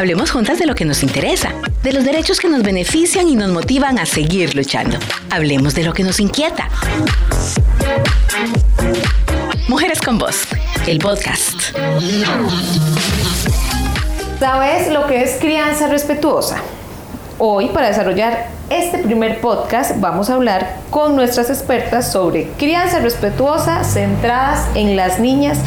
Hablemos juntas de lo que nos interesa, de los derechos que nos benefician y nos motivan a seguir luchando. Hablemos de lo que nos inquieta. Mujeres con Voz, el podcast. ¿Sabes lo que es crianza respetuosa? Hoy, para desarrollar este primer podcast, vamos a hablar con nuestras expertas sobre crianza respetuosa centradas en las niñas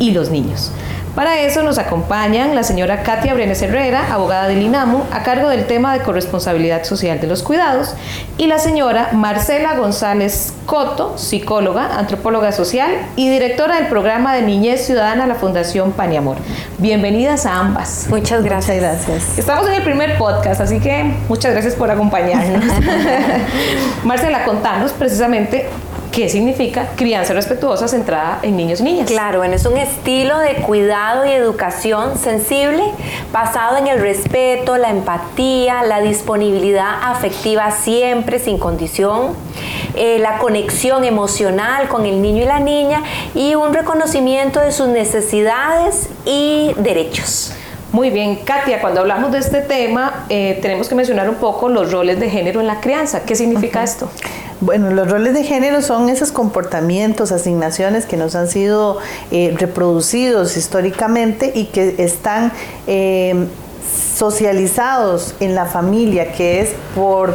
y los niños. Para eso nos acompañan la señora Katia Brenes Herrera, abogada del INAMU, a cargo del tema de corresponsabilidad social de los cuidados, y la señora Marcela González Coto, psicóloga, antropóloga social y directora del programa de Niñez Ciudadana de la Fundación Paniamor. Bienvenidas a ambas. Muchas gracias. gracias. Estamos en el primer podcast, así que muchas gracias por acompañarnos. Marcela, contanos precisamente ¿Qué significa crianza respetuosa centrada en niños y niñas? Claro, bueno, es un estilo de cuidado y educación sensible basado en el respeto, la empatía, la disponibilidad afectiva siempre sin condición, eh, la conexión emocional con el niño y la niña y un reconocimiento de sus necesidades y derechos. Muy bien, Katia, cuando hablamos de este tema, eh, tenemos que mencionar un poco los roles de género en la crianza. ¿Qué significa esto? Bueno, los roles de género son esos comportamientos, asignaciones que nos han sido eh, reproducidos históricamente y que están eh, socializados en la familia, que es por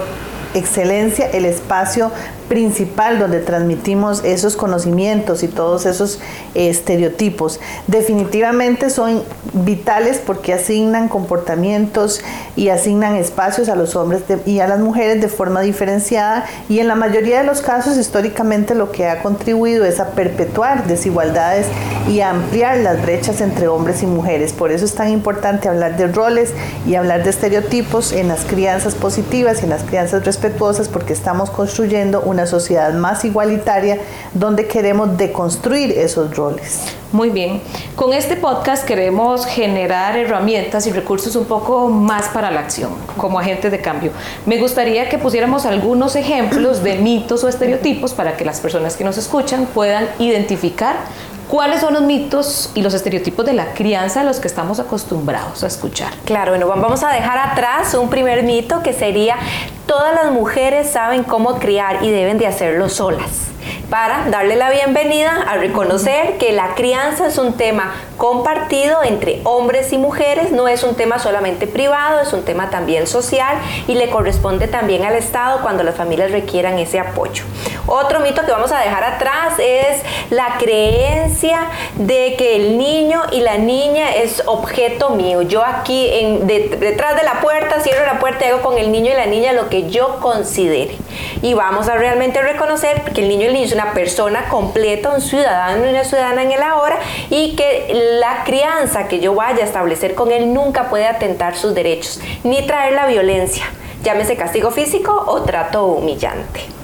excelencia el espacio principal donde transmitimos esos conocimientos y todos esos eh, estereotipos. Definitivamente son vitales porque asignan comportamientos y asignan espacios a los hombres y a las mujeres de forma diferenciada y en la mayoría de los casos históricamente lo que ha contribuido es a perpetuar desigualdades y a ampliar las brechas entre hombres y mujeres. Por eso es tan importante hablar de roles y hablar de estereotipos en las crianzas positivas y en las crianzas respetuosas porque estamos construyendo una sociedad más igualitaria donde queremos deconstruir esos roles. Muy bien, con este podcast queremos generar herramientas y recursos un poco más para la acción, como agentes de cambio. Me gustaría que pusiéramos algunos ejemplos de mitos o estereotipos para que las personas que nos escuchan puedan identificar ¿Cuáles son los mitos y los estereotipos de la crianza a los que estamos acostumbrados a escuchar? Claro, bueno, vamos a dejar atrás un primer mito que sería todas las mujeres saben cómo criar y deben de hacerlo solas para darle la bienvenida a reconocer que la crianza es un tema compartido entre hombres y mujeres, no es un tema solamente privado, es un tema también social y le corresponde también al Estado cuando las familias requieran ese apoyo. Otro mito que vamos a dejar atrás es la creencia de que el niño y la niña es objeto mío. Yo aquí en, detrás de la puerta cierro la puerta y hago con el niño y la niña lo que yo considere. Y vamos a realmente reconocer que el niño y la niña es una persona completa, un ciudadano y una ciudadana en el ahora y que la crianza que yo vaya a establecer con él nunca puede atentar sus derechos ni traer la violencia, llámese castigo físico o trato humillante.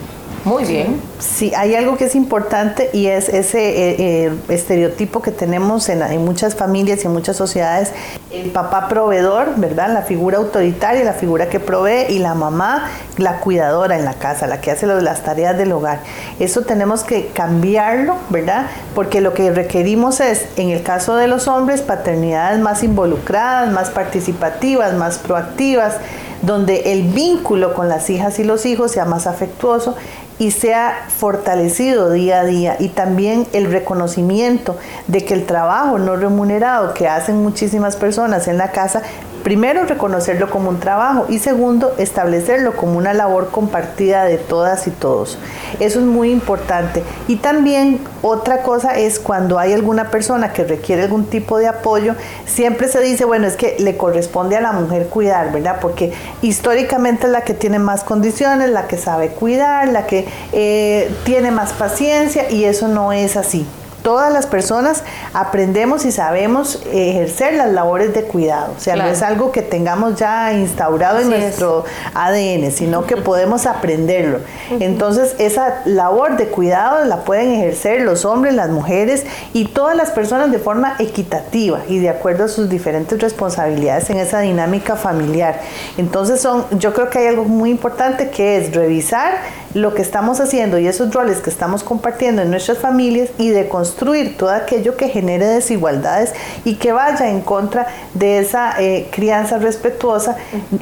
Muy bien. Sí, hay algo que es importante y es ese eh, eh, estereotipo que tenemos en, en, muchas familias y en muchas sociedades. El papá proveedor, ¿verdad? La figura autoritaria, la figura que provee y la mamá, la cuidadora en la casa, la que hace las tareas del hogar. Eso tenemos que cambiarlo, ¿verdad? Porque lo que requerimos es, en el caso de los hombres, paternidades más involucradas, más participativas, más proactivas donde el vínculo con las hijas y los hijos sea más afectuoso y sea fortalecido día a día. Y también el reconocimiento de que el trabajo no remunerado que hacen muchísimas personas en la casa primero reconocerlo como un trabajo y segundo establecerlo como una labor compartida de todas y todos. Eso es muy importante. Y también otra cosa es cuando hay alguna persona que requiere algún tipo de apoyo, siempre se dice, bueno, es que le corresponde a la mujer cuidar, ¿verdad? Porque históricamente es la que tiene más condiciones, la que sabe cuidar, la que eh, tiene más paciencia y eso no es así todas las personas aprendemos y sabemos ejercer las labores de cuidado. O sea, no es algo que tengamos ya instaurado en nuestro ADN, sino que podemos aprenderlo. Entonces, esa labor de cuidado la pueden ejercer los hombres, las mujeres y todas las personas de forma equitativa y de acuerdo a sus diferentes responsabilidades en esa dinámica familiar. Entonces, son, yo creo que hay algo muy importante que es revisar lo que estamos haciendo y esos roles que estamos compartiendo en nuestras familias y de construir todo aquello que genere desigualdades y que vaya en contra de esa eh, crianza respetuosa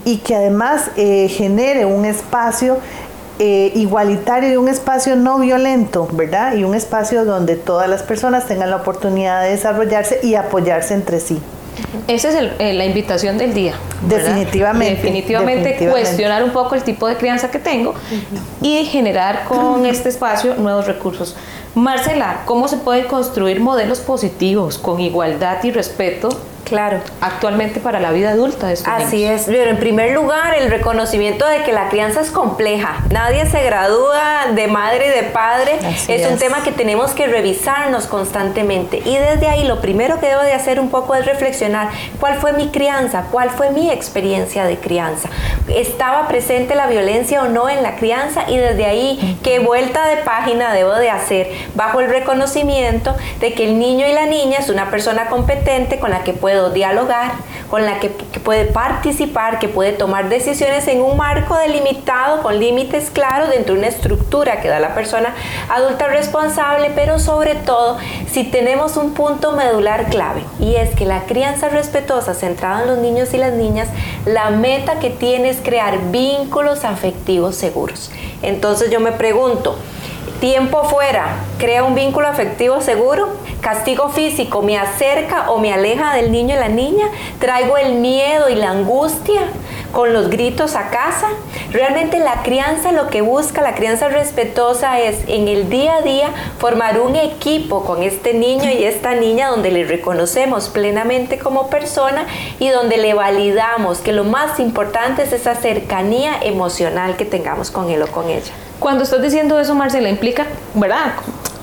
y que además eh, genere un espacio eh, igualitario y un espacio no violento, ¿verdad? Y un espacio donde todas las personas tengan la oportunidad de desarrollarse y apoyarse entre sí. Esa es eh, la invitación del día. Definitivamente, definitivamente. cuestionar un poco el tipo de crianza que tengo y generar con este espacio nuevos recursos. Marcela, ¿cómo se pueden construir modelos positivos con igualdad y respeto Claro. Actualmente para la vida adulta de Así es. Pero en primer lugar, el reconocimiento de que la crianza es compleja. Nadie se gradúa de madre y de padre. Es, un tema que tenemos que revisarnos constantemente. Y desde ahí lo primero que debo de hacer un poco es reflexionar cuál fue mi crianza, cuál fue mi experiencia de crianza. ¿Estaba presente la violencia o no en la crianza? Y desde ahí, ¿qué vuelta de página debo de hacer bajo el reconocimiento de que el niño y la niña es una persona competente con la que dialogar, con la que, puede participar, que puede tomar decisiones en un marco delimitado, con límites claros, dentro de una estructura que da la persona adulta responsable, pero sobre todo si tenemos un punto medular clave, y es que la crianza respetuosa centrada en los niños y las niñas, la meta que tiene es crear vínculos afectivos seguros. Entonces yo me pregunto, tiempo fuera, crea un vínculo afectivo seguro, castigo físico me acerca o me aleja del niño y la niña, traigo el miedo y la angustia con los gritos a casa. Realmente la crianza lo que busca, la crianza respetuosa es en el día a día formar un equipo con este niño y esta niña donde le reconocemos plenamente como persona y donde le validamos que lo más importante es esa cercanía emocional que tengamos con él o con ella. Cuando estás diciendo eso, Marcela, implica, ¿verdad?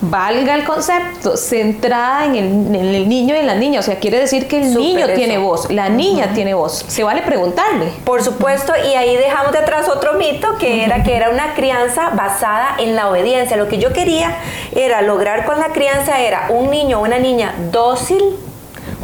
Valga el concepto, centrada en el, niño y en la niña. O sea, quiere decir que el niño tiene voz, la niña tiene voz. Se vale preguntarle. Por supuesto, y ahí dejamos de atrás otro mito que era que era una crianza basada en la obediencia. Lo que yo quería era lograr con la crianza era un niño o una niña dócil,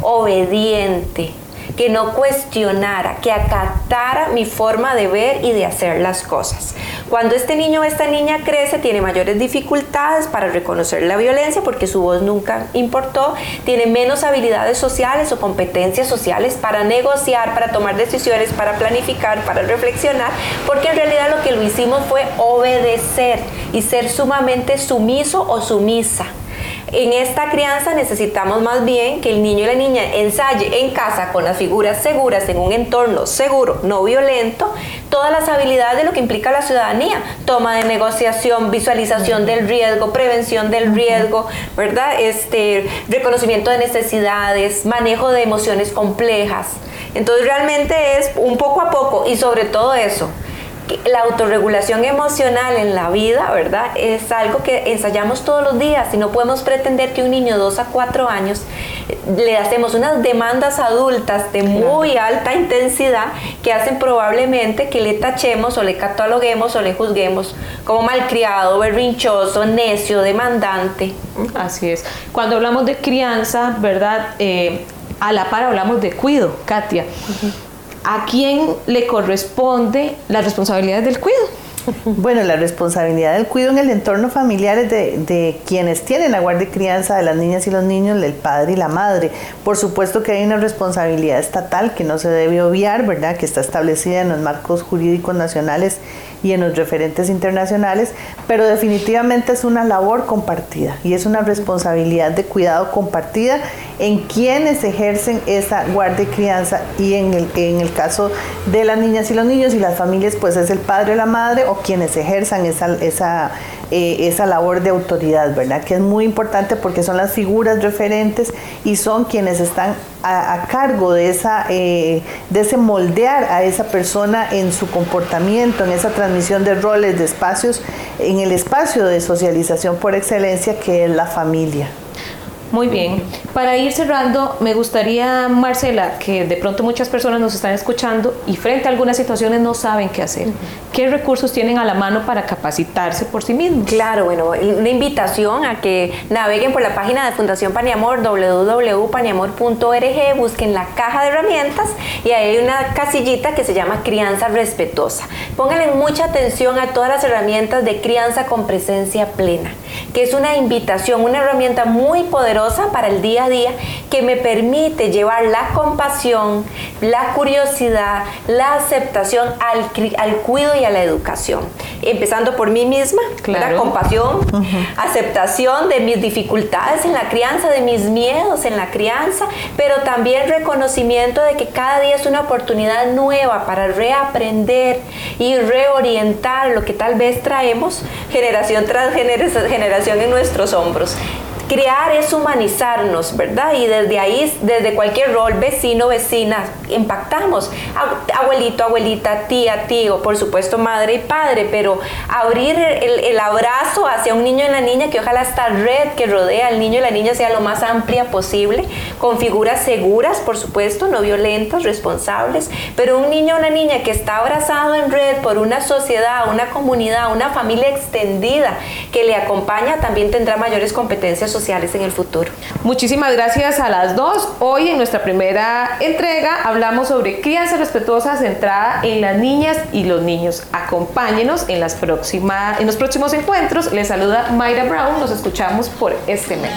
obediente que no cuestionara, que acatara mi forma de ver y de hacer las cosas. Cuando este niño o esta niña crece, tiene mayores dificultades para reconocer la violencia porque su voz nunca importó, tiene menos habilidades sociales o competencias sociales para negociar, para tomar decisiones, para planificar, para reflexionar, porque en realidad lo que lo hicimos fue obedecer y ser sumamente sumiso o sumisa. En esta crianza necesitamos más bien que el niño y la niña ensaye en casa con las figuras seguras, en un entorno seguro, no violento, todas las habilidades de lo que implica la ciudadanía, toma de negociación, visualización del riesgo, prevención del riesgo, ¿verdad? Este, reconocimiento de necesidades, manejo de emociones complejas. Entonces realmente es un poco a poco y sobre todo eso, la autorregulación emocional en la vida, ¿verdad? Es algo que ensayamos todos los días y no podemos pretender que un niño de 2 a 4 años eh, le hacemos unas demandas adultas de muy alta intensidad que hacen probablemente que le tachemos o le cataloguemos o le juzguemos como malcriado, berrinchoso, necio, demandante. Así es. Cuando hablamos de crianza, ¿verdad? Eh, a la par hablamos de cuido, Katia. ¿A quién le corresponde las responsabilidades del cuidado? Bueno, la responsabilidad del cuidado en el entorno familiar es de, quienes tienen la guardia y crianza de las niñas y los niños, el padre y la madre. Por supuesto que hay una responsabilidad estatal que no se debe obviar, ¿verdad? Que está establecida en los marcos jurídicos nacionales y en los referentes internacionales, pero definitivamente es una labor compartida y es una responsabilidad de cuidado compartida en quienes ejercen esa guardia y crianza y en el, en el caso de las niñas y los niños y las familias, pues es el padre o la madre o quienes ejerzan esa, esa eh, esa labor de autoridad, ¿verdad? Que es muy importante porque son las figuras referentes y son quienes están a, cargo de, esa, eh, de ese moldear a esa persona en su comportamiento, en esa transmisión de roles, de espacios, en el espacio de socialización por excelencia que es la familia. Muy bien. Para ir cerrando, me gustaría, Marcela, que de pronto muchas personas nos están escuchando y frente a algunas situaciones no saben qué hacer. ¿Qué recursos tienen a la mano para capacitarse por sí mismos? Claro, bueno, una invitación a que naveguen por la página de Fundación Paniamor, www.paniamor.org, busquen la caja de herramientas y ahí hay una casillita que se llama crianza respetuosa. Pónganle mucha atención a todas las herramientas de crianza con presencia plena, que es una invitación, una herramienta muy poderosa para el día a día que me permite llevar la compasión, la curiosidad, la aceptación al, al cuido y a la educación. Empezando por mí misma, la compasión, aceptación de mis dificultades en la crianza, de mis miedos en la crianza, pero también reconocimiento de que cada día es una oportunidad nueva para reaprender y reorientar lo que tal vez traemos generación tras generación en nuestros hombros. Crear es humanizarnos, ¿verdad? Y desde ahí, desde cualquier rol, vecino, vecina, impactamos. Abuelito, abuelita, tía, tío, por supuesto madre y padre, pero abrir el, abrazo hacia un niño y una niña, que ojalá esta red que rodea al niño y la niña sea lo más amplia posible, con figuras seguras, por supuesto, no violentas, responsables, pero un niño o una niña que está abrazado en red por una sociedad, una comunidad, una familia extendida que le acompaña, también tendrá mayores competencias sociales en el futuro. Muchísimas gracias a las dos. Hoy en nuestra primera entrega hablamos sobre crianza respetuosa centrada en las niñas y los niños. Acompáñenos en, las en los próximos encuentros. Les saluda Mayra Brown. Nos escuchamos por este medio.